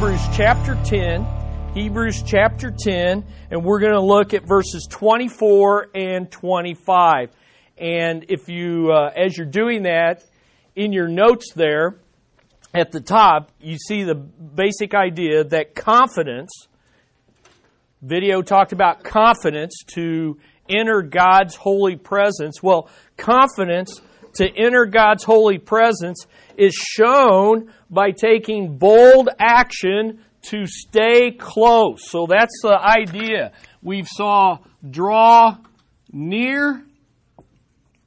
Hebrews chapter 10. Hebrews chapter 10, and we're going to look at verses 24 and 25. And if you, uh, as you're doing that, in your notes there, at the top, you see the basic idea that confidence, video talked about confidence to enter God's holy presence. Well, confidence to enter God's holy presence is shown by taking bold action to stay close. So that's the idea. We saw draw near.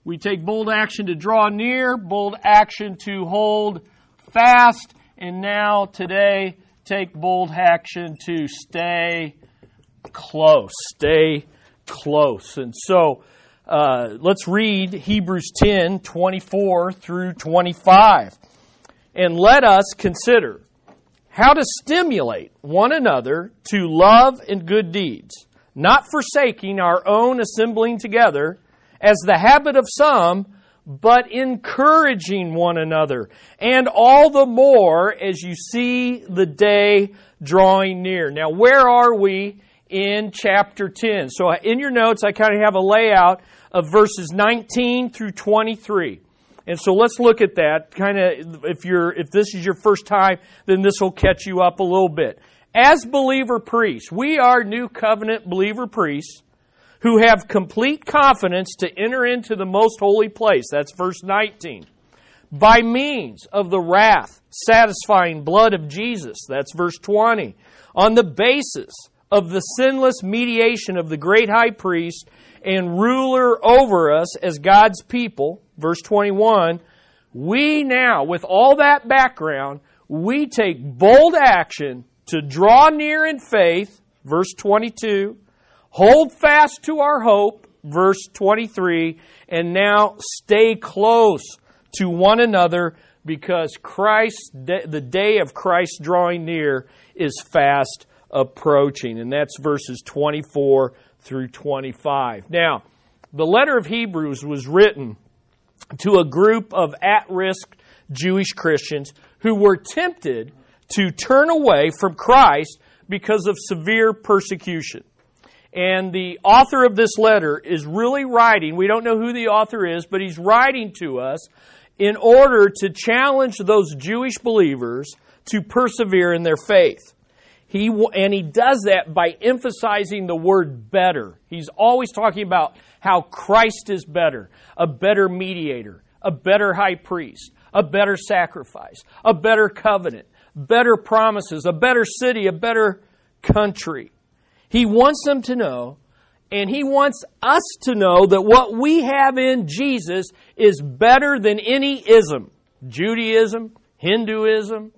We take bold action to draw near, bold action to hold fast, and now today take bold action to stay close. Stay close. And so uh, let's read Hebrews 10 24 through 25. And let us consider how to stimulate one another to love and good deeds, not forsaking our own assembling together, as the habit of some, but encouraging one another, and all the more as you see the day drawing near. Now, where are we in chapter 10? So, in your notes, I kind of have a layout of verses 19 through 23. And so let's look at that. Kind of, if you're, if this is your first time, then this will catch you up a little bit. As believer priests, we are new covenant believer priests who have complete confidence to enter into the most holy place. That's verse 19. By means of the wrath satisfying blood of Jesus. That's verse 20. On the basis of the sinless mediation of the great high priest and ruler over us as God's people verse 21, we now, with all that background, we take bold action to draw near in faith, verse 22, hold fast to our hope, verse 23, and now stay close to one another because Christ, the day of Christ drawing near is fast approaching. And that's verses 24 through 25. Now, the letter of Hebrews was written to a group of at risk Jewish Christians who were tempted to turn away from Christ because of severe persecution. And the author of this letter is really writing, we don't know who the author is, but he's writing to us in order to challenge those Jewish believers to persevere in their faith. He, and he does that by emphasizing the word better. He's always talking about how Christ is better, a better mediator, a better high priest, a better sacrifice, a better covenant, better promises, a better city, a better country. He wants them to know, and he wants us to know that what we have in Jesus is better than any ism. Judaism, Hinduism,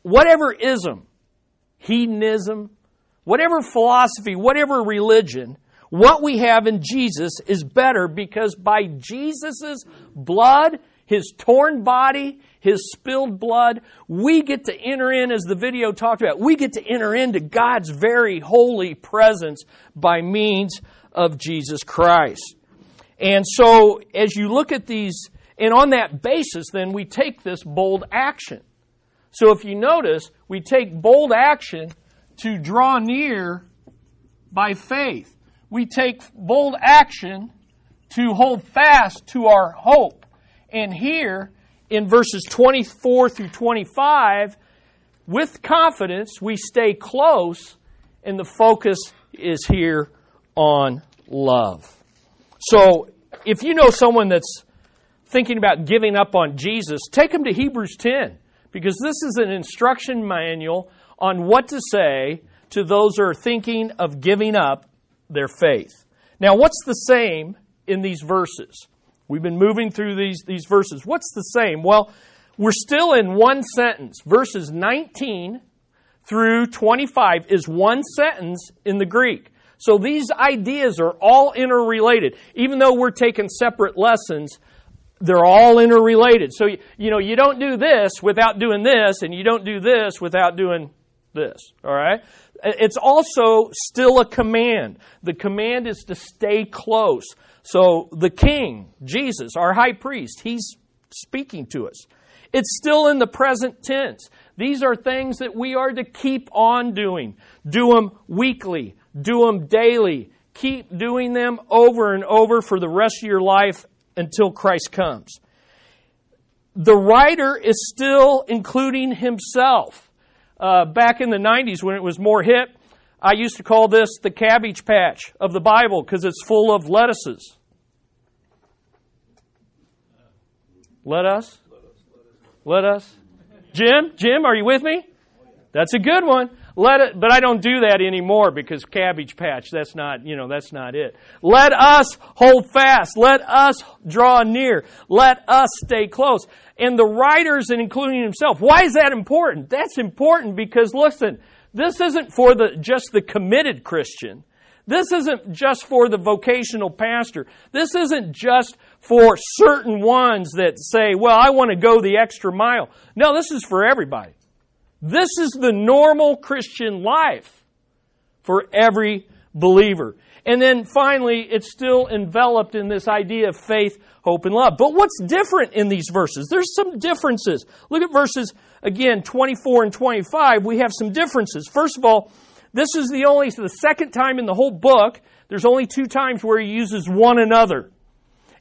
whatever ism hedonism, whatever philosophy, whatever religion, what we have in Jesus is better because by Jesus' blood, his torn body, his spilled blood, we get to enter in, as the video talked about, we get to enter into God's very holy presence by means of Jesus Christ. And so, as you look at these, and on that basis, then we take this bold action. So if you notice, we take bold action to draw near by faith. We take bold action to hold fast to our hope. And here, in verses 24 through 25, with confidence, we stay close, and the focus is here on love. So, if you know someone that's thinking about giving up on Jesus, take them to Hebrews 10 because this is an instruction manual on what to say to those who are thinking of giving up their faith. Now, what's the same in these verses? We've been moving through these, these verses. What's the same? Well, we're still in one sentence. Verses 19 through 25 is one sentence in the Greek. So these ideas are all interrelated. Even though we're taking separate lessons, they're all interrelated. So, you know, you don't do this without doing this, and you don't do this without doing this. All right? It's also still a command. The command is to stay close. So, the king, Jesus, our high priest, he's speaking to us. It's still in the present tense. These are things that we are to keep on doing. Do them weekly. Do them daily. Keep doing them over and over for the rest of your life until Christ comes. The writer is still including himself. Uh, back in the 90s when it was more hip, I used to call this the cabbage patch of the Bible because it's full of lettuces. Let us? Let us? Jim? Jim, are you with me? That's a good one. Let it, but I don't do that anymore because cabbage patch, that's not, you know, that's not it. Let us hold fast. Let us draw near. Let us stay close. And the writers, including himself, why is that important? That's important because listen, this isn't for the, just the committed Christian. This isn't just for the vocational pastor. This isn't just for certain ones that say, well, I want to go the extra mile. No, this is for everybody. This is the normal Christian life for every believer. And then finally, it's still enveloped in this idea of faith, hope, and love. But what's different in these verses? There's some differences. Look at verses, again, 24 and 25. We have some differences. First of all, this is the only, the second time in the whole book, there's only two times where he uses one another.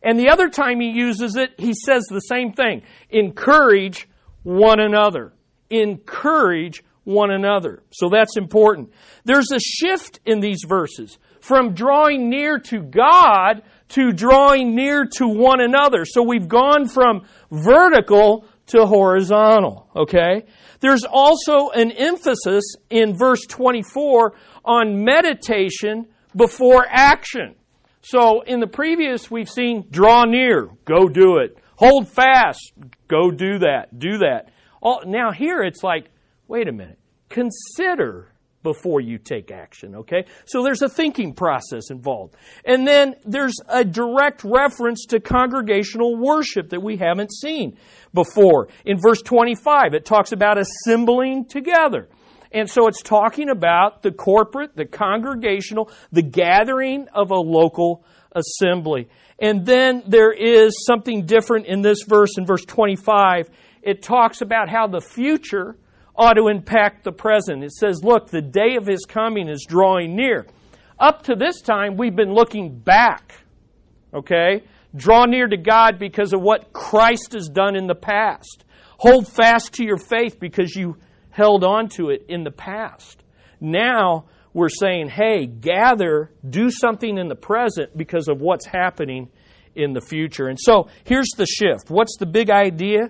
And the other time he uses it, he says the same thing encourage one another encourage one another. So that's important. There's a shift in these verses from drawing near to God to drawing near to one another. So we've gone from vertical to horizontal, okay? There's also an emphasis in verse 24 on meditation before action. So in the previous, we've seen draw near, go do it. Hold fast, go do that, do that. All, now, here it's like, wait a minute, consider before you take action, okay? So there's a thinking process involved. And then there's a direct reference to congregational worship that we haven't seen before. In verse 25, it talks about assembling together. And so it's talking about the corporate, the congregational, the gathering of a local assembly. And then there is something different in this verse, in verse 25 it talks about how the future ought to impact the present. It says, look, the day of his coming is drawing near. Up to this time, we've been looking back. Okay? Draw near to God because of what Christ has done in the past. Hold fast to your faith because you held on to it in the past. Now, we're saying, hey, gather, do something in the present because of what's happening in the future. And so, here's the shift. What's the big idea?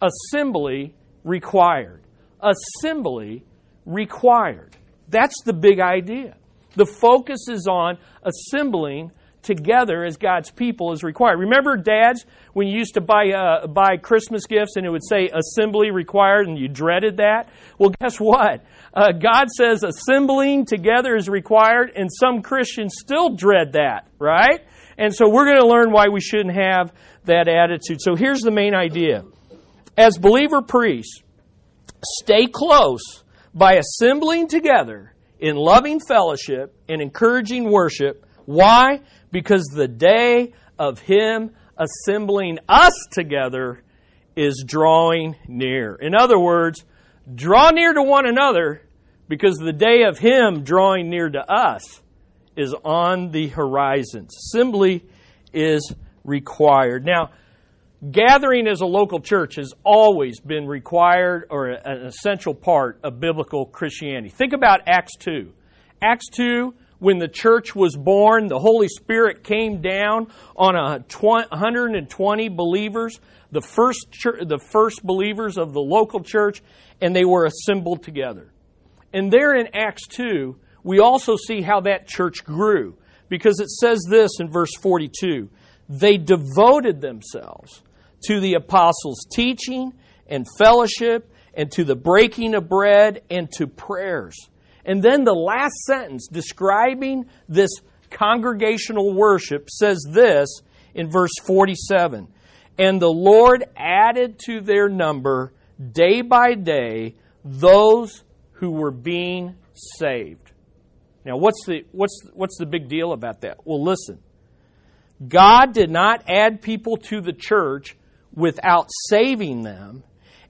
Assembly required. Assembly required. That's the big idea. The focus is on assembling together as God's people is required. Remember, dads, when you used to buy uh, buy Christmas gifts and it would say assembly required, and you dreaded that. Well, guess what? Uh, God says assembling together is required, and some Christians still dread that, right? And so we're going to learn why we shouldn't have that attitude. So here's the main idea as believer priests, stay close by assembling together in loving fellowship and encouraging worship. Why? Because the day of Him assembling us together is drawing near. In other words, draw near to one another because the day of Him drawing near to us is on the horizon. Assembly is required. Now, gathering as a local church has always been required or an essential part of biblical Christianity. Think about Acts 2. Acts 2, when the church was born, the Holy Spirit came down on a 120 believers, the first, church, the first believers of the local church, and they were assembled together. And there in Acts 2, we also see how that church grew because it says this in verse 42 they devoted themselves to the apostles' teaching and fellowship and to the breaking of bread and to prayers. And then the last sentence describing this congregational worship says this in verse 47 And the Lord added to their number day by day those who were being saved. Now, what's the, what's, what's the big deal about that? Well, listen. God did not add people to the church without saving them.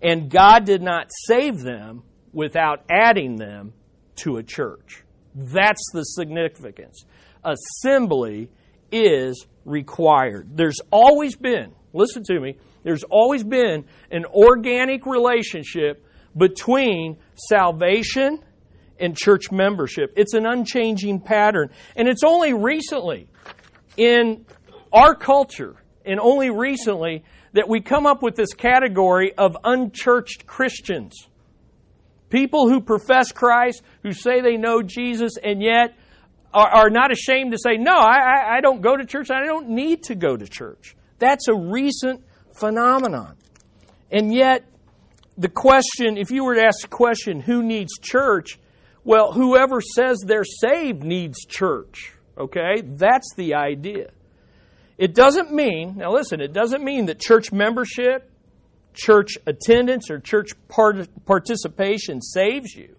And God did not save them without adding them to a church. That's the significance. Assembly is required. There's always been, listen to me, there's always been an organic relationship between salvation and church membership. It's an unchanging pattern. And it's only recently in our culture, and only recently, that we come up with this category of unchurched Christians. People who profess Christ, who say they know Jesus, and yet are, are not ashamed to say, No, I, I don't go to church. I don't need to go to church. That's a recent phenomenon. And yet, the question, if you were to ask the question, who needs church? Well, whoever says they're saved needs church. Okay? That's the idea. It doesn't mean, now listen, it doesn't mean that church membership church attendance or church part- participation saves you.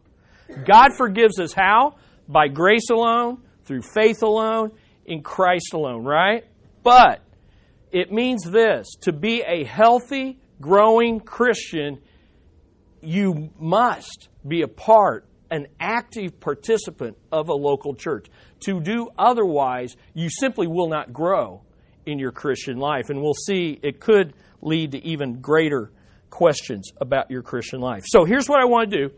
God forgives us how? By grace alone, through faith alone, in Christ alone, right? But it means this to be a healthy, growing Christian, you must be a part, an active participant of a local church. To do otherwise, you simply will not grow in your Christian life. And we'll see it could lead to even greater questions about your Christian life. So here's what I want to do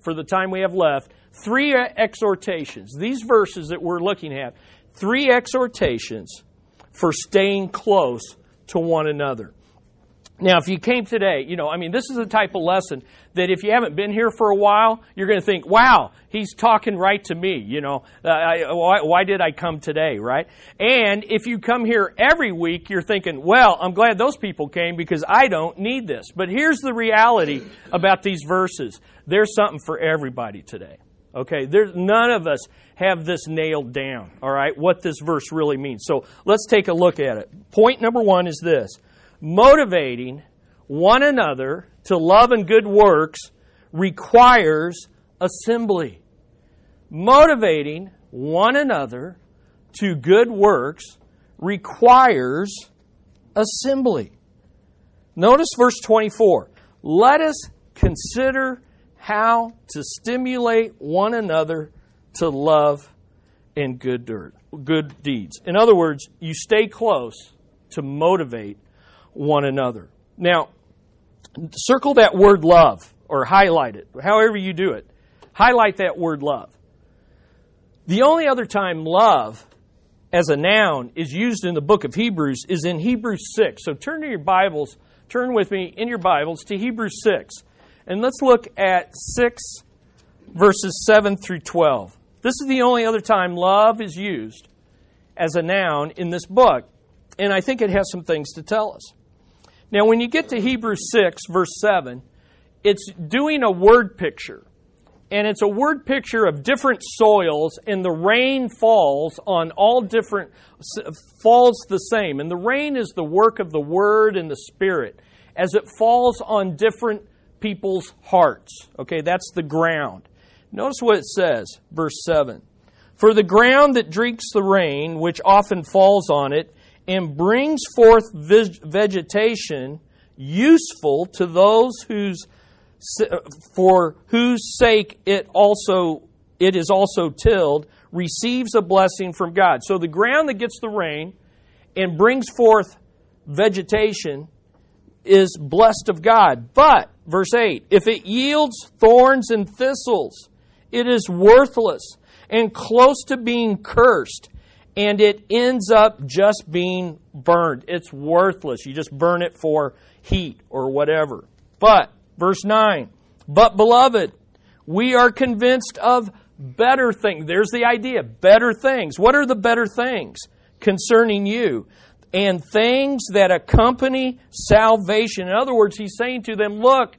for the time we have left three exhortations. These verses that we're looking at, three exhortations for staying close to one another. Now, if you came today, you know, I mean, this is the type of lesson that if you haven't been here for a while, you're going to think, wow, he's talking right to me, you know, uh, I, why, why did I come today, right? And if you come here every week, you're thinking, well, I'm glad those people came because I don't need this. But here's the reality about these verses there's something for everybody today. Okay, there's none of us have this nailed down, all right, what this verse really means. So let's take a look at it. Point number one is this motivating one another to love and good works requires assembly. Motivating one another to good works requires assembly. Notice verse 24. Let us consider how to stimulate one another to love and good dirt, good deeds. In other words, you stay close to motivate one another. Now, circle that word love or highlight it, however you do it. Highlight that word love. The only other time love as a noun is used in the book of Hebrews is in Hebrews 6. So turn to your Bibles, turn with me in your Bibles to Hebrews 6. And let's look at 6 verses 7 through 12. This is the only other time love is used as a noun in this book. And I think it has some things to tell us. Now, when you get to Hebrews 6, verse 7, it's doing a word picture. And it's a word picture of different soils, and the rain falls on all different, falls the same. And the rain is the work of the Word and the Spirit as it falls on different people's hearts. Okay, that's the ground. Notice what it says, verse 7. For the ground that drinks the rain, which often falls on it, and brings forth vegetation useful to those whose for whose sake it also it is also tilled receives a blessing from God. So the ground that gets the rain and brings forth vegetation is blessed of God. But verse 8, if it yields thorns and thistles, it is worthless and close to being cursed and it ends up just being burned. It's worthless. You just burn it for heat or whatever. But, verse 9, but beloved, we are convinced of better things. There's the idea better things. What are the better things concerning you? And things that accompany salvation. In other words, he's saying to them, Look,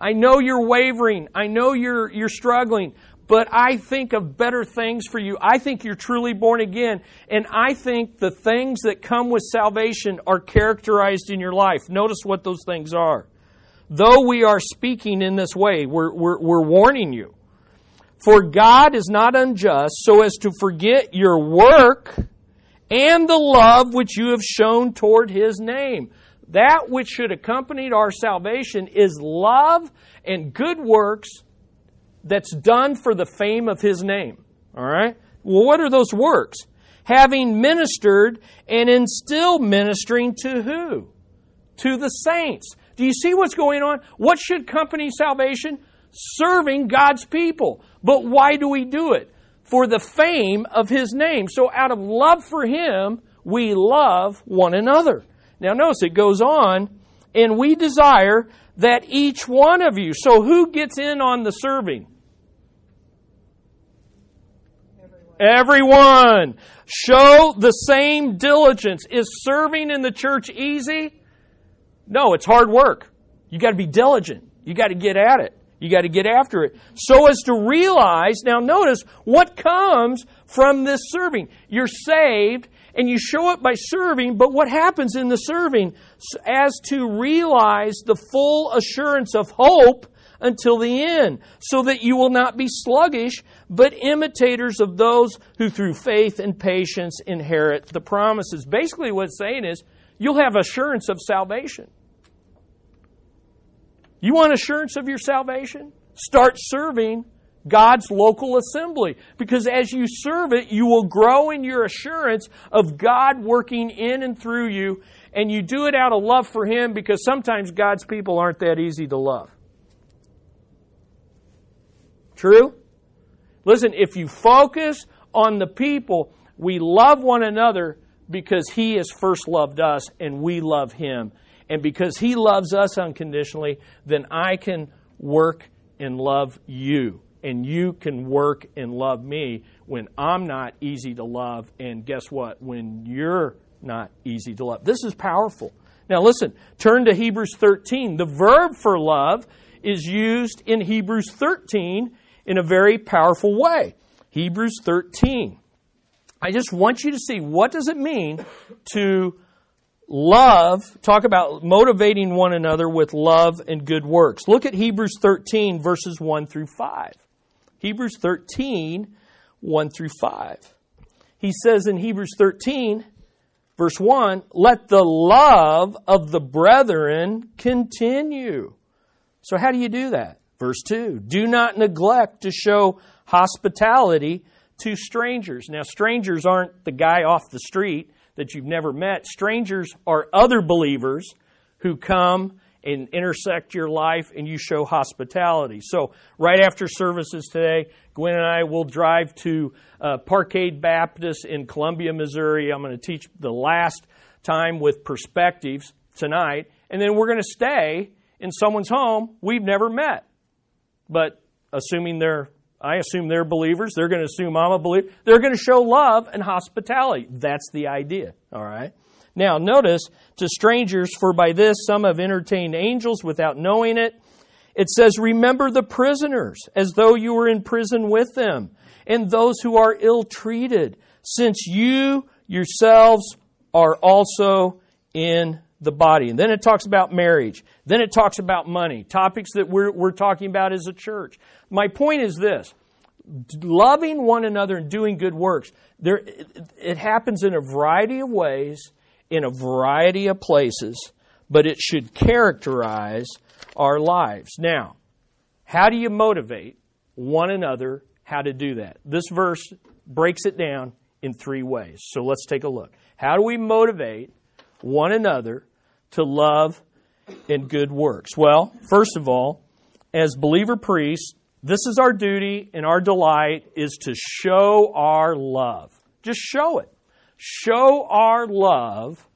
I know you're wavering. I know you're, you're struggling but I think of better things for you. I think you're truly born again. And I think the things that come with salvation are characterized in your life. Notice what those things are. Though we are speaking in this way, we're, we're, we're warning you. For God is not unjust so as to forget your work and the love which you have shown toward his name. that which should accompany our salvation is love and good works that's done for the fame of his name. All right? Well, what are those works? Having ministered and in still ministering to who? To the saints. Do you see what's going on? What should accompany salvation? Serving God's people. But why do we do it? For the fame of his name. So out of love for him, we love one another. Now notice it goes on, and we desire that each one of you. So who gets in on the serving? Everyone. Show the same diligence. Is serving in the church easy? No, it's hard work. You got to be diligent. You got to get at it. You got to get after it. So as to realize, now notice what comes from this serving. You're saved and you show it by serving, but what happens in the serving? As to realize the full assurance of hope until the end, so that you will not be sluggish, but imitators of those who through faith and patience inherit the promises. Basically, what it's saying is you'll have assurance of salvation. You want assurance of your salvation? Start serving God's local assembly. Because as you serve it, you will grow in your assurance of God working in and through you. And you do it out of love for Him because sometimes God's people aren't that easy to love. True? Listen, if you focus on the people, we love one another because He has first loved us and we love Him. And because He loves us unconditionally, then I can work and love you. And you can work and love me when I'm not easy to love. And guess what? When you're not easy to love. This is powerful. Now, listen, turn to Hebrews 13. The verb for love is used in Hebrews 13 in a very powerful way. Hebrews 13. I just want you to see what does it mean to love, talk about motivating one another with love and good works. Look at Hebrews 13 verses 1 through 5. Hebrews 13 1 through 5. He says in Hebrews 13 verse 1, let the love of the brethren continue. So how do you do that? Verse 2 Do not neglect to show hospitality to strangers. Now, strangers aren't the guy off the street that you've never met. Strangers are other believers who come and intersect your life and you show hospitality. So, right after services today, Gwen and I will drive to uh, Parkade Baptist in Columbia, Missouri. I'm going to teach the last time with perspectives tonight. And then we're going to stay in someone's home we've never met. But assuming they're, I assume they're believers, they're going to assume I'm a believer. They're going to show love and hospitality. That's the idea, all right? Now, notice to strangers, for by this some have entertained angels without knowing it. It says, Remember the prisoners as though you were in prison with them, and those who are ill treated, since you yourselves are also in the body. And then it talks about marriage. Then it talks about money, topics that we're, we're talking about as a church. My point is this loving one another and doing good works, there, it, it happens in a variety of ways, in a variety of places, but it should characterize our lives. Now, how do you motivate one another how to do that? This verse breaks it down in three ways. So let's take a look. How do we motivate one another to love and good works? Well, first of all, as believer priests, this is our duty and our delight is to show our love. Just show it. Show our love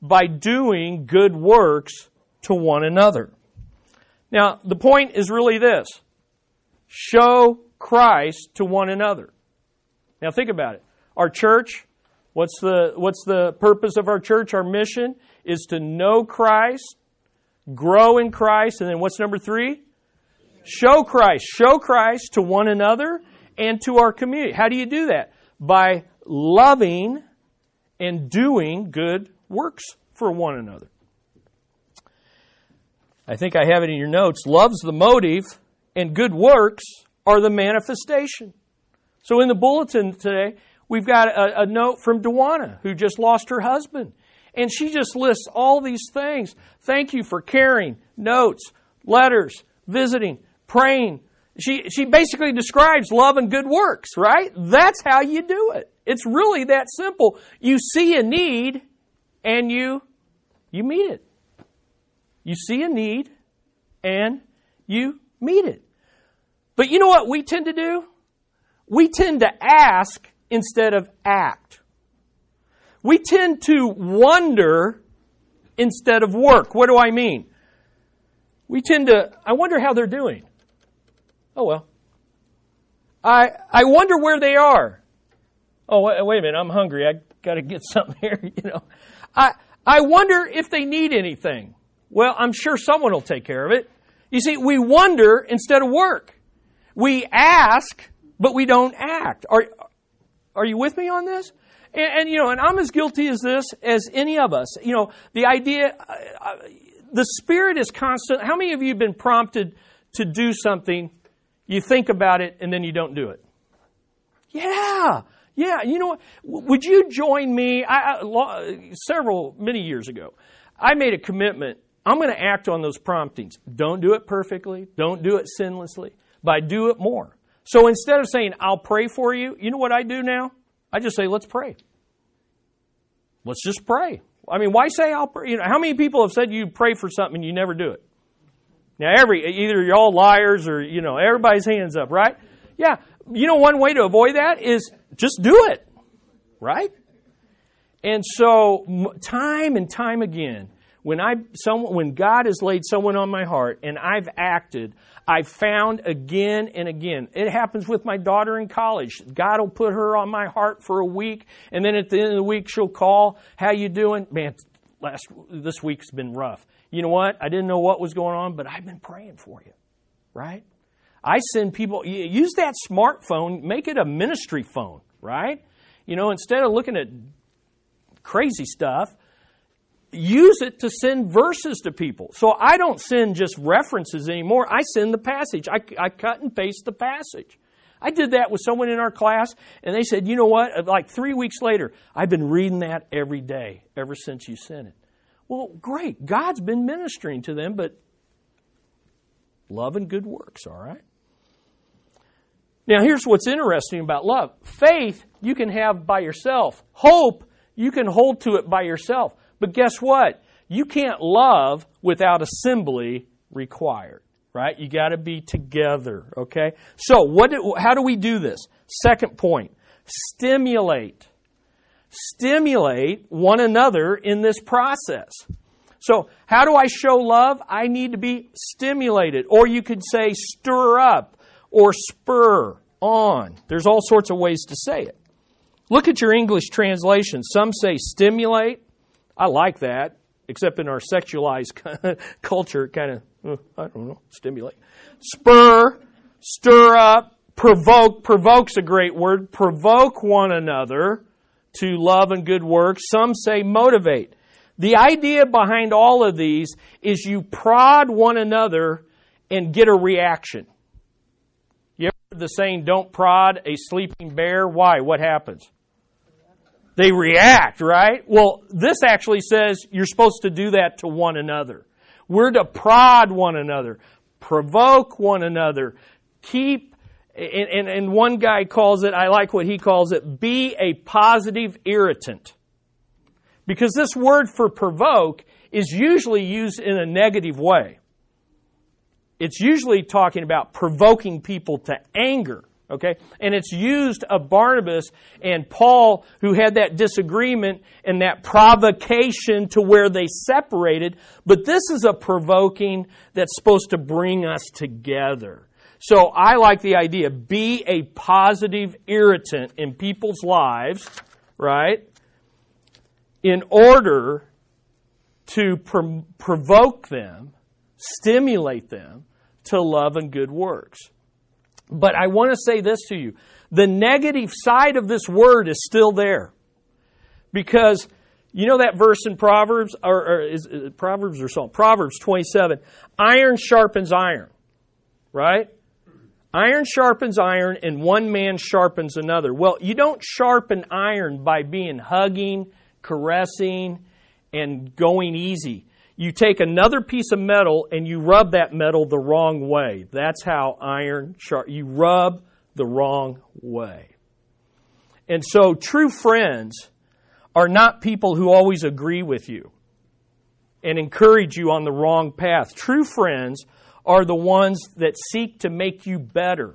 by doing good works to one another. Now, the point is really this show Christ to one another. Now, think about it. Our church, what's the, what's the purpose of our church? Our mission is to know Christ, grow in Christ, and then what's number three? Show Christ. Show Christ to one another and to our community. How do you do that? By loving and doing good works for one another. I think I have it in your notes. Love's the motive, and good works are the manifestation. So in the bulletin today, we've got a, a note from Dewana, who just lost her husband. And she just lists all these things. Thank you for caring, notes, letters, visiting, praying. She, she basically describes love and good works, right? That's how you do it. It's really that simple. You see a need and you, you meet it. You see a need and you meet it. But you know what we tend to do? We tend to ask instead of act. We tend to wonder instead of work. What do I mean? We tend to, I wonder how they're doing. Oh well. I, I wonder where they are. Oh, wait, wait a minute, I'm hungry. I got to get something here, you know. I, I wonder if they need anything. Well, I'm sure someone will take care of it. You see, we wonder instead of work. We ask, but we don't act. Are, are you with me on this? And, and, you know, and I'm as guilty as this as any of us. You know, the idea, uh, uh, the Spirit is constant. How many of you have been prompted to do something, you think about it, and then you don't do it? Yeah. Yeah, you know what? Would you join me? I, I, several, many years ago, I made a commitment. I'm going to act on those promptings. Don't do it perfectly. Don't do it sinlessly, but I do it more. So instead of saying, I'll pray for you, you know what I do now? I just say, let's pray. Let's just pray. I mean, why say I'll pray? You know, how many people have said you pray for something and you never do it? Now, every either you're all liars or you know everybody's hands up, right? Yeah, you know one way to avoid that is just do it, right? And so, time and time again, when I someone when God has laid someone on my heart and I've acted, I've found again and again. It happens with my daughter in college. God will put her on my heart for a week, and then at the end of the week she'll call, "How you doing?" Man, last this week's been rough. You know what? I didn't know what was going on, but I've been praying for you, right? I send people use that smartphone, make it a ministry phone right? You know, instead of looking at crazy stuff, use it to send verses to people. So I don't send just references anymore. I send the passage. I, I cut and paste the passage. I did that with someone in our class, and they said, you know what? Like three weeks later, I've been reading that every day ever since you sent it. Well, great. God's been ministering to them, but love and good works, all right? Now, here's what's interesting about love faith you can have by yourself, hope you can hold to it by yourself. But guess what? You can't love without assembly required, right? You got to be together, okay? So, what do, how do we do this? Second point stimulate. Stimulate one another in this process. So, how do I show love? I need to be stimulated. Or you could say stir up or spur on. There's all sorts of ways to say it. Look at your English translation. Some say stimulate. I like that, except in our sexualized culture, kind of, uh, I don't know, stimulate. Spur, stir up, provoke. Provoke's a great word. Provoke one another to love and good works. Some say motivate. The idea behind all of these is you prod one another and get a reaction You ever heard the saying, don't prod a sleeping bear? Why? What happens? They react, right? Well, this actually says you're supposed to do that to one another. We're to prod one another, provoke one another, keep, and, and, and one guy calls it, I like what he calls it, be a positive irritant. Because this word for provoke is usually used in a negative way it's usually talking about provoking people to anger. Okay? And it's used of Barnabas and Paul who had that disagreement and that provocation to where they separated. But this is a provoking that's supposed to bring us together. So I like the idea be a positive irritant in people's lives, right? In order to provoke them, stimulate them to love and good works. But I want to say this to you the negative side of this word is still there. Because you know that verse in Proverbs, or, or is, is Proverbs or Psalm? Proverbs 27. Iron sharpens iron, right? Iron sharpens iron, and one man sharpens another. Well, you don't sharpen iron by being hugging, caressing, and going easy. You take another piece of metal and you rub that metal the wrong way. That's how iron sharp. You rub the wrong way. And so true friends are not people who always agree with you and encourage you on the wrong path. True friends are the ones that seek to make you better.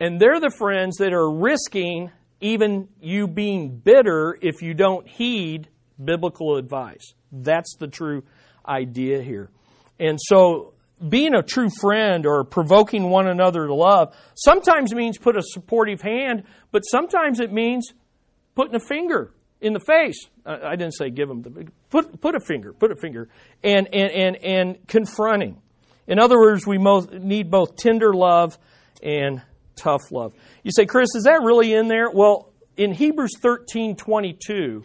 And they're the friends that are risking even you being bitter if you don't heed biblical advice. That's the true idea here. And so being a true friend or provoking one another to love sometimes means put a supportive hand, but sometimes it means putting a finger in the face. I didn't say give them the put put a finger, put a finger, and and and and confronting. In other words, we need both tender love and tough love. You say, Chris, is that really in there? Well, in Hebrews thirteen twenty two,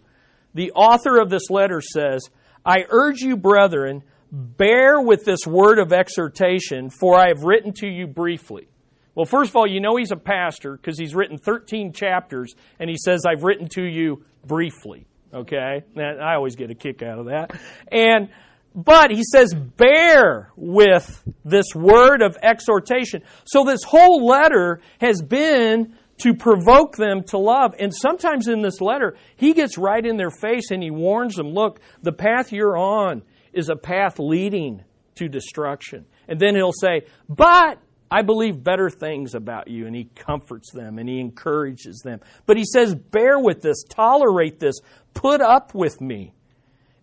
the author of this letter says, "I urge you, brethren." Bear with this word of exhortation, for I have written to you briefly. Well, first of all, you know he's a pastor because he's written 13 chapters and he says, I've written to you briefly. Okay? I always get a kick out of that. And, but he says, bear with this word of exhortation. So this whole letter has been to provoke them to love. And sometimes in this letter, he gets right in their face and he warns them, look, the path you're on is a path leading to destruction. And then he'll say, but I believe better things about you. And he comforts them and he encourages them. But he says, bear with this, tolerate this, put up with me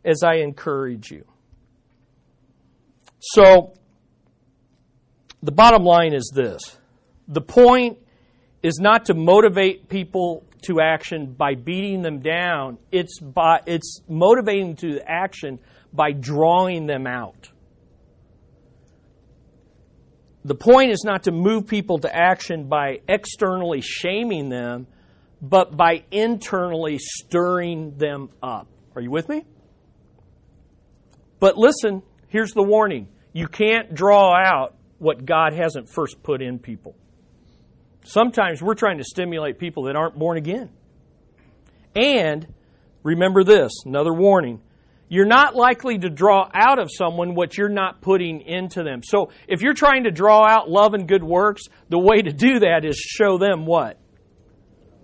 as I encourage you. So, the bottom line is this the point is not to motivate people to action by beating them down, it's, by, it's motivating to action by drawing them out. The point is not to move people to action by externally shaming them, but by internally stirring them up. Are you with me? But listen, here's the warning you can't draw out what God hasn't first put in people. Sometimes we're trying to stimulate people that aren't born again. And remember this another warning you're not likely to draw out of someone what you're not putting into them. So if you're trying to draw out love and good works, the way to do that is show them what?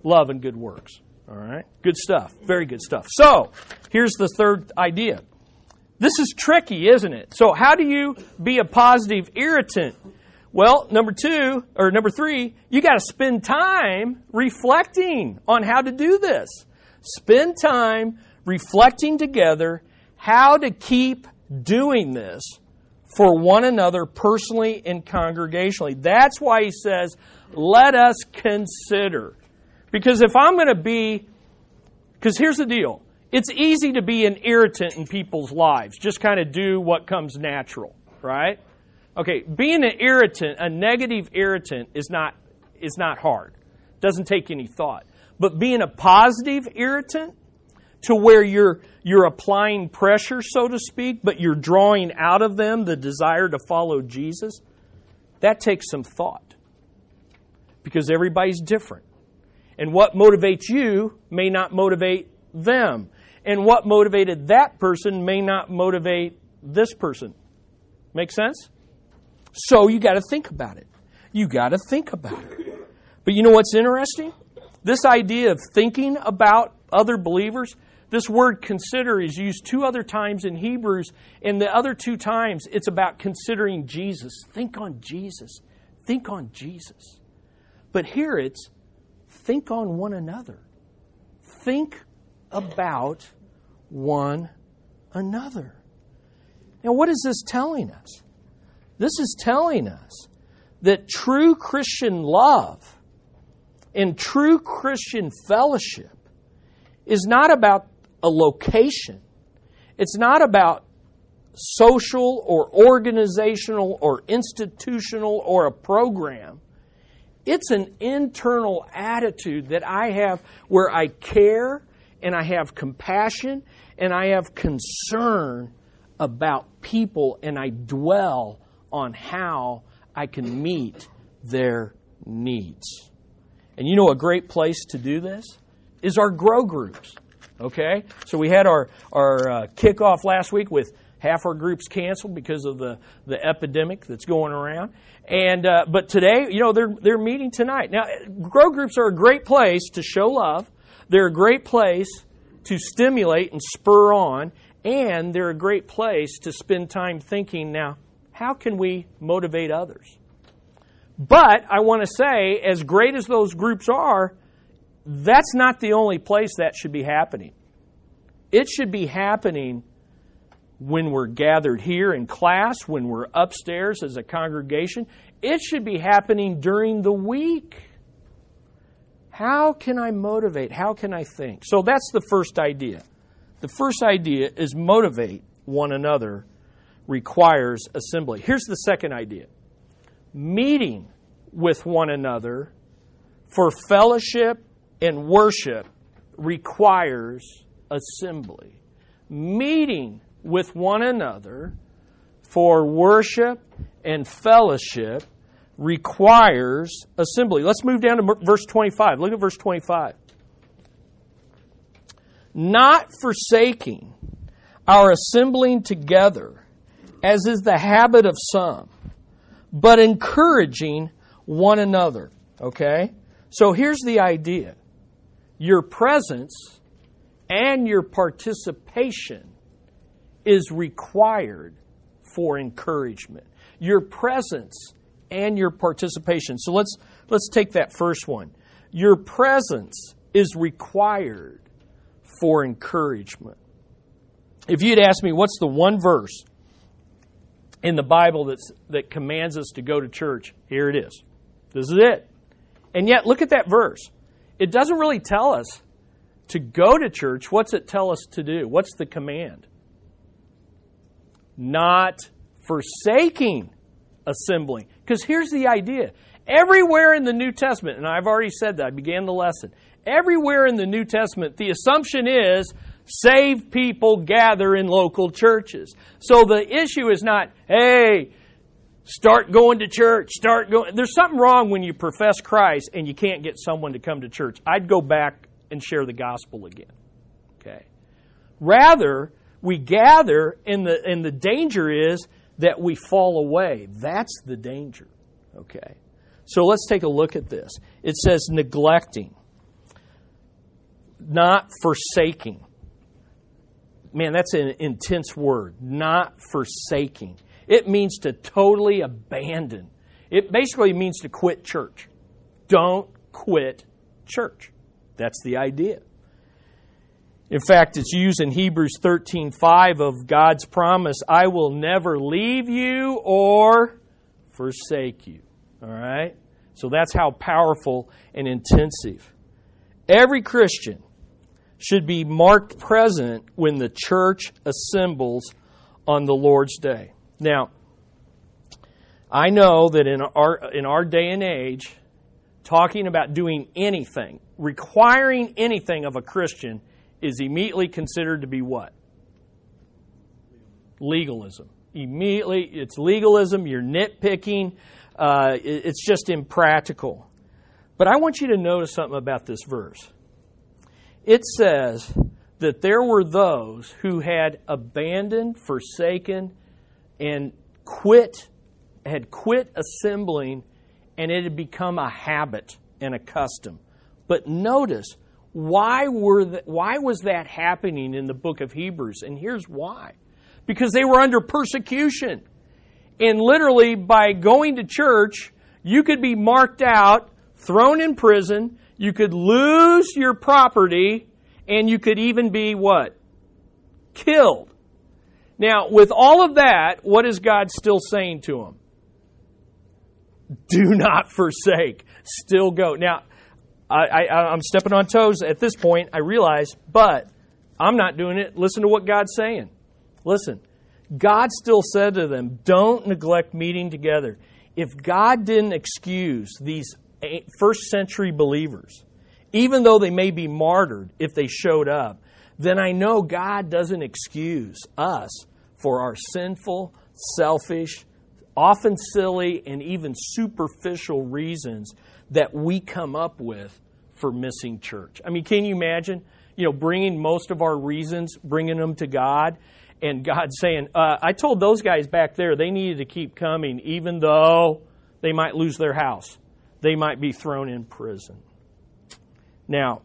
Love and good works. All right? Good stuff. Very good stuff. So here's the third idea. This is tricky, isn't it? So how do you be a positive irritant? Well, number two, or number three, you got to spend time reflecting on how to do this. Spend time reflecting together how to keep doing this for one another personally and congregationally. That's why he says, let us consider. Because if I'm going to be, because here's the deal it's easy to be an irritant in people's lives, just kind of do what comes natural, right? Okay, being an irritant, a negative irritant, is not, is not hard. Doesn't take any thought. But being a positive irritant, to where you're you're applying pressure, so to speak, but you're drawing out of them the desire to follow Jesus, that takes some thought. Because everybody's different. And what motivates you may not motivate them. And what motivated that person may not motivate this person. Make sense? So you got to think about it. You got to think about it. But you know what's interesting? This idea of thinking about other believers, this word consider is used two other times in Hebrews, and the other two times it's about considering Jesus. Think on Jesus. Think on Jesus. But here it's think on one another. Think about one another. Now, what is this telling us? This is telling us that true Christian love and true Christian fellowship is not about a location. It's not about social or organizational or institutional or a program. It's an internal attitude that I have where I care and I have compassion and I have concern about people and I dwell on how I can meet their needs. And you know a great place to do this is our grow groups. Okay? So we had our, our uh, kickoff last week with half our groups canceled because of the, the epidemic that's going around. And uh, but today, you know, they're they're meeting tonight. Now, grow groups are a great place to show love. They're a great place to stimulate and spur on, and they're a great place to spend time thinking. Now, how can we motivate others? But I want to say, as great as those groups are, that's not the only place that should be happening. It should be happening when we're gathered here in class, when we're upstairs as a congregation. It should be happening during the week. How can I motivate? How can I think? So that's the first idea. The first idea is motivate one another requires assembly. Here's the second idea meeting with one another for fellowship and worship requires assembly. Meeting with one another for worship and fellowship requires assembly. Let's move down to verse 25. Look at verse 25. Not forsaking our assembling together, as is the habit of some, but encouraging one another. Okay? So here's the idea your presence and your participation is required for encouragement. Your presence and your participation. So let's let's take that first one. Your presence is required for encouragement. If you'd ask me what's the one verse in the Bible that's, that commands us to go to church, here it is. This is it. And yet, look at that verse. It doesn't really tell us to go to church. What's it tell us to do? What's the command? not forsaking assembling. Because here's the idea everywhere in the New Testament, and I've already said that, I began the lesson. Everywhere in the New Testament, the assumption is saved people gather in local churches. So the issue is not, hey, start going to church, start going. There's something wrong when you profess Christ and you can't get someone to come to church. I'd go back and share the gospel again. Okay. Rather, we gather, and the, and the danger is that we fall away. That's the danger. Okay? So let's take a look at this. It says neglecting, not forsaking. Man, that's an intense word. Not forsaking. It means to totally abandon. It basically means to quit church. Don't quit church. That's the idea. In fact, it's used in Hebrews 13:5 of God's promise, I will never leave you or forsake you. All right? So that's how powerful and intensive. Every Christian should be marked present when the church assembles on the Lord's day. Now, I know that in our in our day and age, talking about doing anything, requiring anything of a Christian is immediately considered to be what? Legalism. Immediately, it's legalism, you're nitpicking, uh, it's just impractical. But I want you to notice something about this verse. It says that there were those who had abandoned, forsaken, and quit, had quit assembling, and it had become a habit and a custom. But notice, why, were the, why was that happening in the book of Hebrews? And here's why. Because they were under persecution. And literally, by going to church, you could be marked out, thrown in prison, you could lose your property, and you could even be what? Killed. Now, with all of that, what is God still saying to them? Do not forsake. Still go. Now, I, I, I'm stepping on toes at this point, I realize, but I'm not doing it. Listen to what God's saying. Listen. God still said to them, don't neglect meeting together. If God didn't excuse these first century believers, even though they may be martyred if they showed up, then I know God doesn't excuse us for our sinful, selfish, often silly, and even superficial reasons that we come up with for missing church. I mean, can you imagine? you know, bringing most of our reasons, bringing them to God, and God saying, uh, I told those guys back there they needed to keep coming, even though they might lose their house, they might be thrown in prison. Now,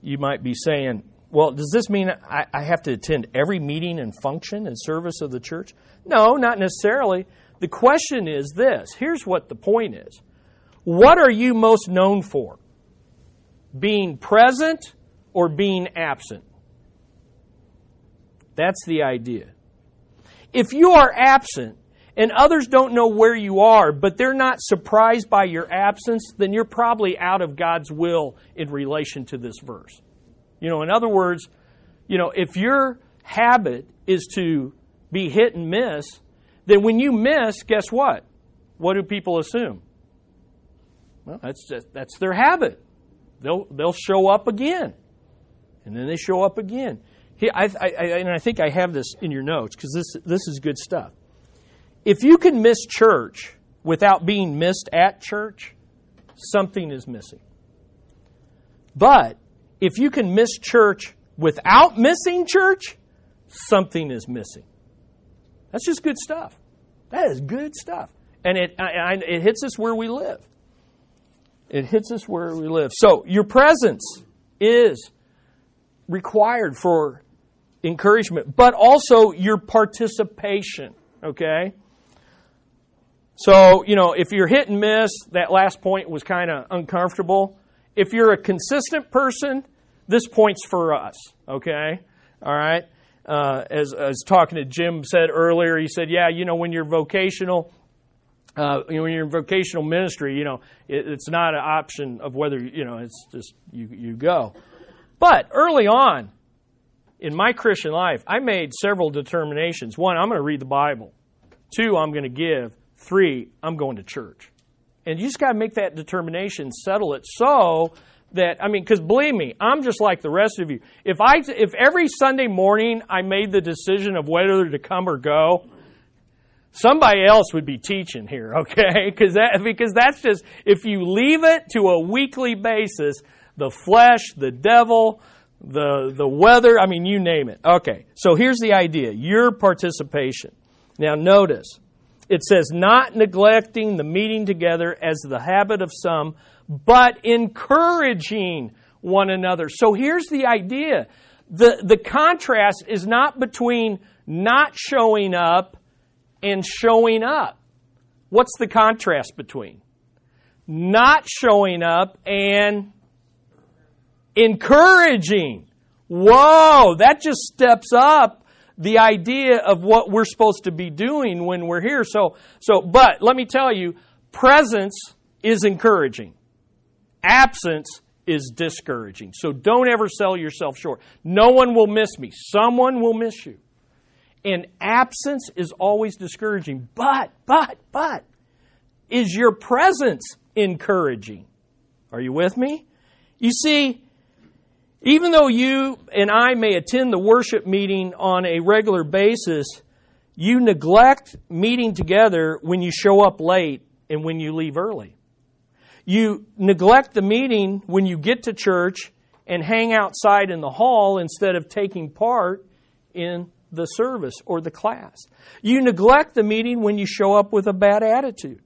you might be saying, well, does this mean I, I have to attend every meeting and function and service of the church? No, not necessarily. The question is this here's what the point is What are you most known for? Being present or being absent? That's the idea. If you are absent and others don't know where you are, but they're not surprised by your absence, then you're probably out of God's will in relation to this verse. You know, in other words, you know, if your habit is to be hit and miss, then when you miss, guess what? What do people assume? Well, that's just, that's their habit. They'll they'll show up again, and then they show up again. He, I, I, I, and I think I have this in your notes because this this is good stuff. If you can miss church without being missed at church, something is missing. But if you can miss church without missing church, something is missing. That's just good stuff. That is good stuff. And it, it hits us where we live. It hits us where we live. So, your presence is required for encouragement, but also your participation, okay? So, you know, if you're hit and miss, that last point was kind of uncomfortable. If you're a consistent person, this point's for us, okay? All right? Uh, as, as talking to Jim said earlier, he said, yeah, you know, when you're vocational, uh, you know, when you're in vocational ministry, you know, it, it's not an option of whether, you know, it's just you, you go. But early on in my Christian life, I made several determinations. One, I'm going to read the Bible. Two, I'm going to give. Three, I'm going to church. And you just got to make that determination, settle it so that I mean, because believe me, I'm just like the rest of you. If I if every Sunday morning I made the decision of whether to come or go, somebody else would be teaching here, okay? Because that because that's just if you leave it to a weekly basis, the flesh, the devil, the the weather, I mean, you name it. Okay, so here's the idea: your participation. Now, notice it says, not neglecting the meeting together as the habit of some but encouraging one another. So here's the idea. The, the contrast is not between not showing up and showing up. What's the contrast between? Not showing up and encouraging. Whoa, that just steps up the idea of what we're supposed to be doing when we're here. So, so, but let me tell you, presence is encouraging. Absence is discouraging. So don't ever sell yourself short. No one will miss me. Someone will miss you. And absence is always discouraging. But, but, but, is your presence encouraging? Are you with me? You see, even though you and I may attend the worship meeting on a regular basis, you neglect meeting together when you show up late and when you leave early. You neglect the meeting when you get to church and hang outside in the hall instead of taking part in the service or the class. You neglect the meeting when you show up with a bad attitude.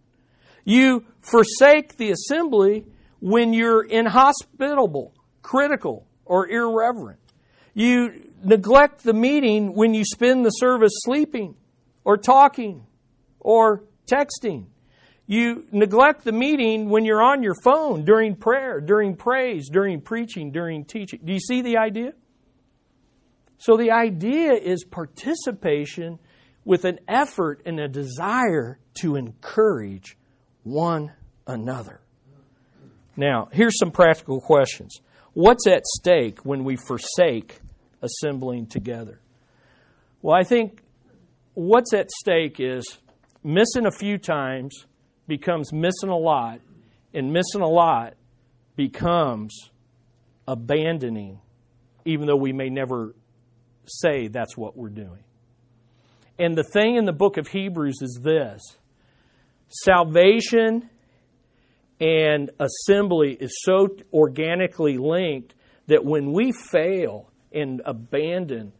You forsake the assembly when you're inhospitable, critical, or irreverent. You neglect the meeting when you spend the service sleeping or talking or texting. You neglect the meeting when you're on your phone during prayer, during praise, during preaching, during teaching. Do you see the idea? So the idea is participation with an effort and a desire to encourage one another. Now, here's some practical questions. What's at stake when we forsake assembling together? Well, I think what's at stake is missing a few times becomes missing a lot, and missing a lot becomes abandoning, even though we may never say that's what we're doing. And the thing in the book of Hebrews is this salvation and assembly is so organically linked that when we fail and abandon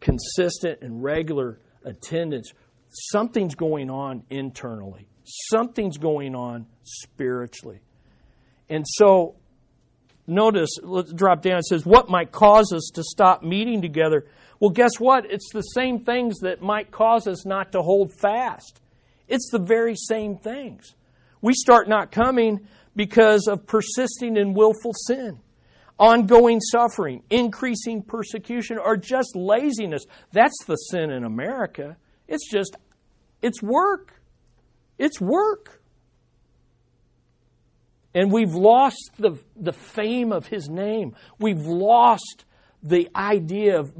consistent and regular attendance, something's going on internally, something's going on spiritually. And so, notice, let's drop down. It says, What might cause us to stop meeting together? Well, guess what? It's the same things that might cause us not to hold fast. It's the very same things. We start not coming because of persisting in willful sin, ongoing suffering, increasing persecution, or just laziness. That's the sin in America. It's just, it's work. It's work. And we've lost the, the fame of his name. We've lost the idea of,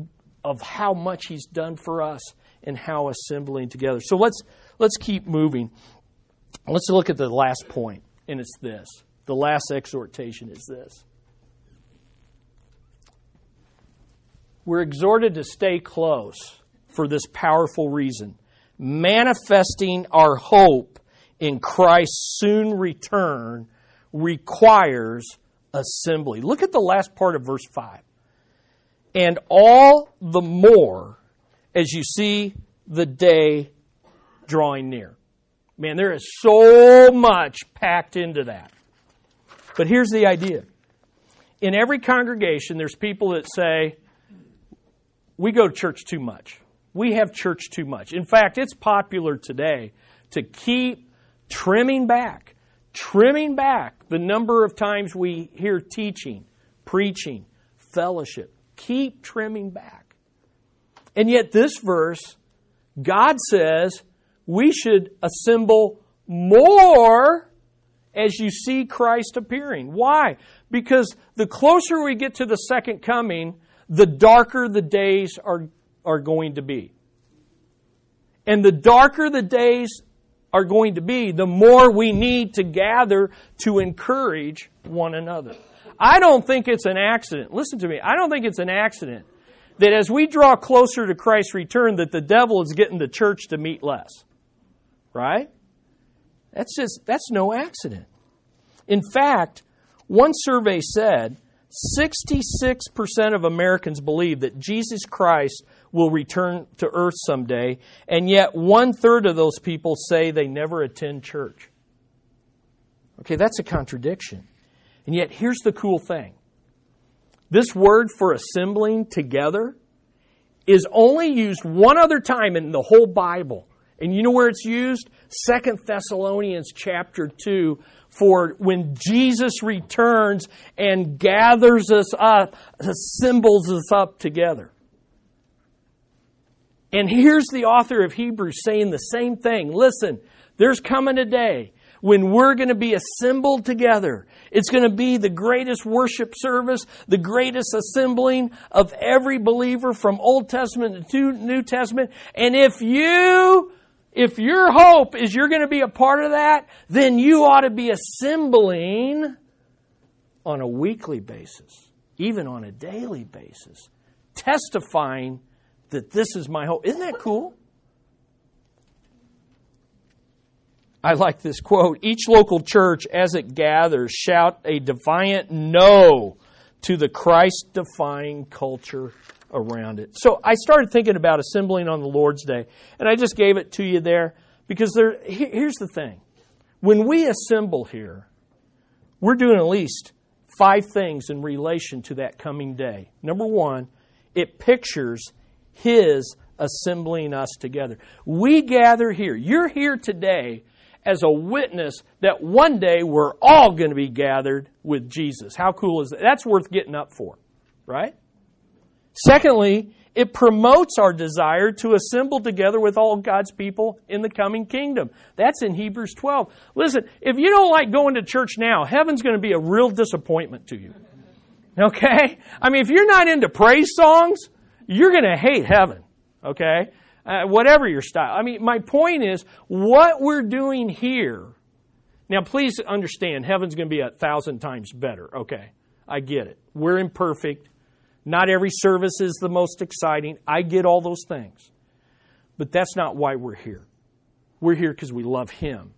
of how much he's done for us and how assembling together. So let's, let's keep moving. Let's look at the last point, and it's this. The last exhortation is this. We're exhorted to stay close for this powerful reason manifesting our hope in Christ's soon return requires assembly. Look at the last part of verse 5. And all the more as you see the day drawing near. Man, there is so much packed into that. But here's the idea. In every congregation, there's people that say, we go to church too much. We have church too much. In fact, it's popular today to keep trimming back, trimming back the number of times we hear teaching, preaching, fellowship. Keep trimming back. And yet, this verse, God says we should assemble more as you see Christ appearing. Why? Because the closer we get to the second coming, the darker the days are, are going to be. And the darker the days are going to be, the more we need to gather to encourage one another. I don't think it's an accident. Listen to me. I don't think it's an accident that as we draw closer to Christ's return that the devil is getting the church to meet less. Right? That's just that's no accident. In fact, one survey said 66% of Americans believe that Jesus Christ will return to earth someday, and yet one third of those people say they never attend church. Okay, that's a contradiction. And yet, here's the cool thing this word for assembling together is only used one other time in the whole Bible. And you know where it's used? Second Thessalonians chapter 2 for when Jesus returns and gathers us up, assembles us up together. And here's the author of Hebrews saying the same thing. Listen, there's coming a day when we're going to be assembled together. It's going to be the greatest worship service, the greatest assembling of every believer from Old Testament to New Testament. And if you, if your hope is you're going to be a part of that, then you ought to be assembling on a weekly basis, even on a daily basis, testifying that this is my hope. Isn't that cool? I like this quote. Each local church, as it gathers, shout a defiant no to the Christ defying culture around it. So I started thinking about assembling on the Lord's Day, and I just gave it to you there because there, here's the thing. When we assemble here, we're doing at least five things in relation to that coming day. Number one, it pictures his assembling us together. We gather here. You're here today as a witness that one day we're all going to be gathered with Jesus. How cool is that? That's worth getting up for, right? Secondly, it promotes our desire to assemble together with all God's people in the coming kingdom. That's in Hebrews 12. Listen, if you don't like going to church now, heaven's going to be a real disappointment to you. Okay? I mean, if you're not into praise songs, you're going to hate heaven, okay? Uh, whatever your style. I mean, my point is, what we're doing here. Now, please understand, heaven's going to be a thousand times better, okay? I get it. We're imperfect. Not every service is the most exciting. I get all those things. But that's not why we're here. We're here because we love Him.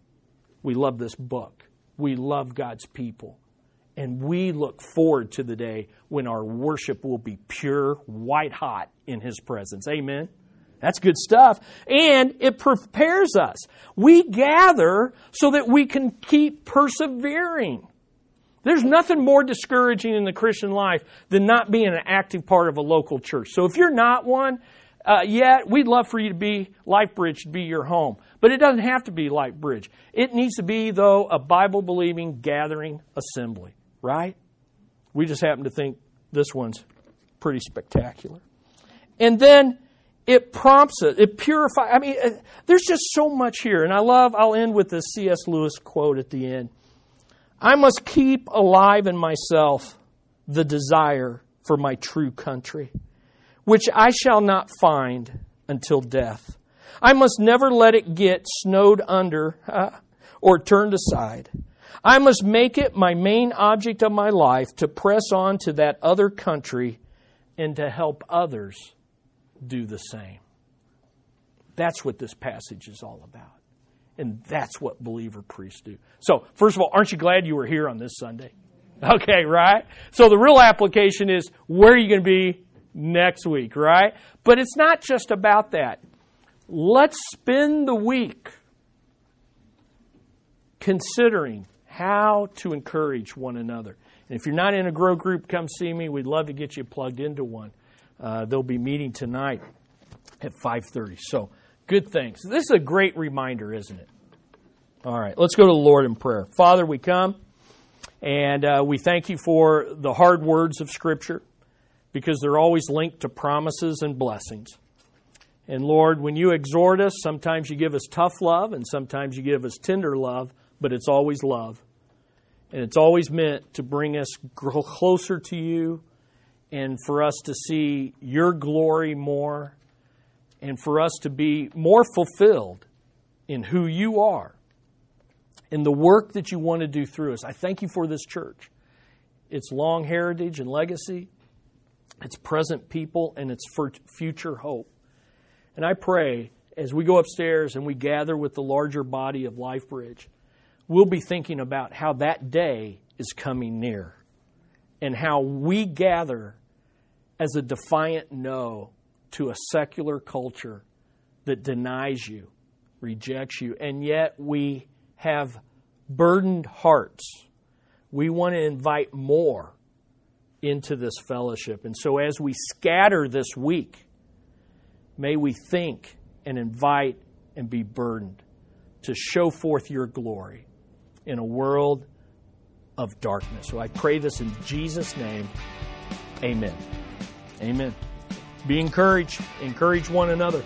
We love this book. We love God's people. And we look forward to the day when our worship will be pure, white hot in His presence. Amen. That's good stuff. And it prepares us. We gather so that we can keep persevering. There's nothing more discouraging in the Christian life than not being an active part of a local church. So if you're not one uh, yet, we'd love for you to be LifeBridge to be your home. But it doesn't have to be LifeBridge. It needs to be, though, a Bible believing gathering assembly, right? We just happen to think this one's pretty spectacular. And then it prompts it, it purifies. I mean, uh, there's just so much here. And I love, I'll end with this C.S. Lewis quote at the end. I must keep alive in myself the desire for my true country, which I shall not find until death. I must never let it get snowed under uh, or turned aside. I must make it my main object of my life to press on to that other country and to help others do the same. That's what this passage is all about. And that's what believer priests do. So, first of all, aren't you glad you were here on this Sunday? Okay, right? So the real application is where are you going to be next week, right? But it's not just about that. Let's spend the week considering how to encourage one another. And if you're not in a grow group, come see me. We'd love to get you plugged into one. Uh, they'll be meeting tonight at 5:30. So Good things. This is a great reminder, isn't it? All right, let's go to the Lord in prayer. Father, we come and uh, we thank you for the hard words of Scripture because they're always linked to promises and blessings. And Lord, when you exhort us, sometimes you give us tough love and sometimes you give us tender love, but it's always love. And it's always meant to bring us closer to you and for us to see your glory more and for us to be more fulfilled in who you are, in the work that you want to do through us. I thank you for this church, its long heritage and legacy, its present people, and its future hope. And I pray as we go upstairs and we gather with the larger body of Life Bridge, we'll be thinking about how that day is coming near and how we gather as a defiant no to a secular culture that denies you, rejects you, and yet we have burdened hearts. We want to invite more into this fellowship. And so as we scatter this week, may we think and invite and be burdened to show forth your glory in a world of darkness. So I pray this in Jesus' name. Amen. Amen. Be encouraged. Encourage one another.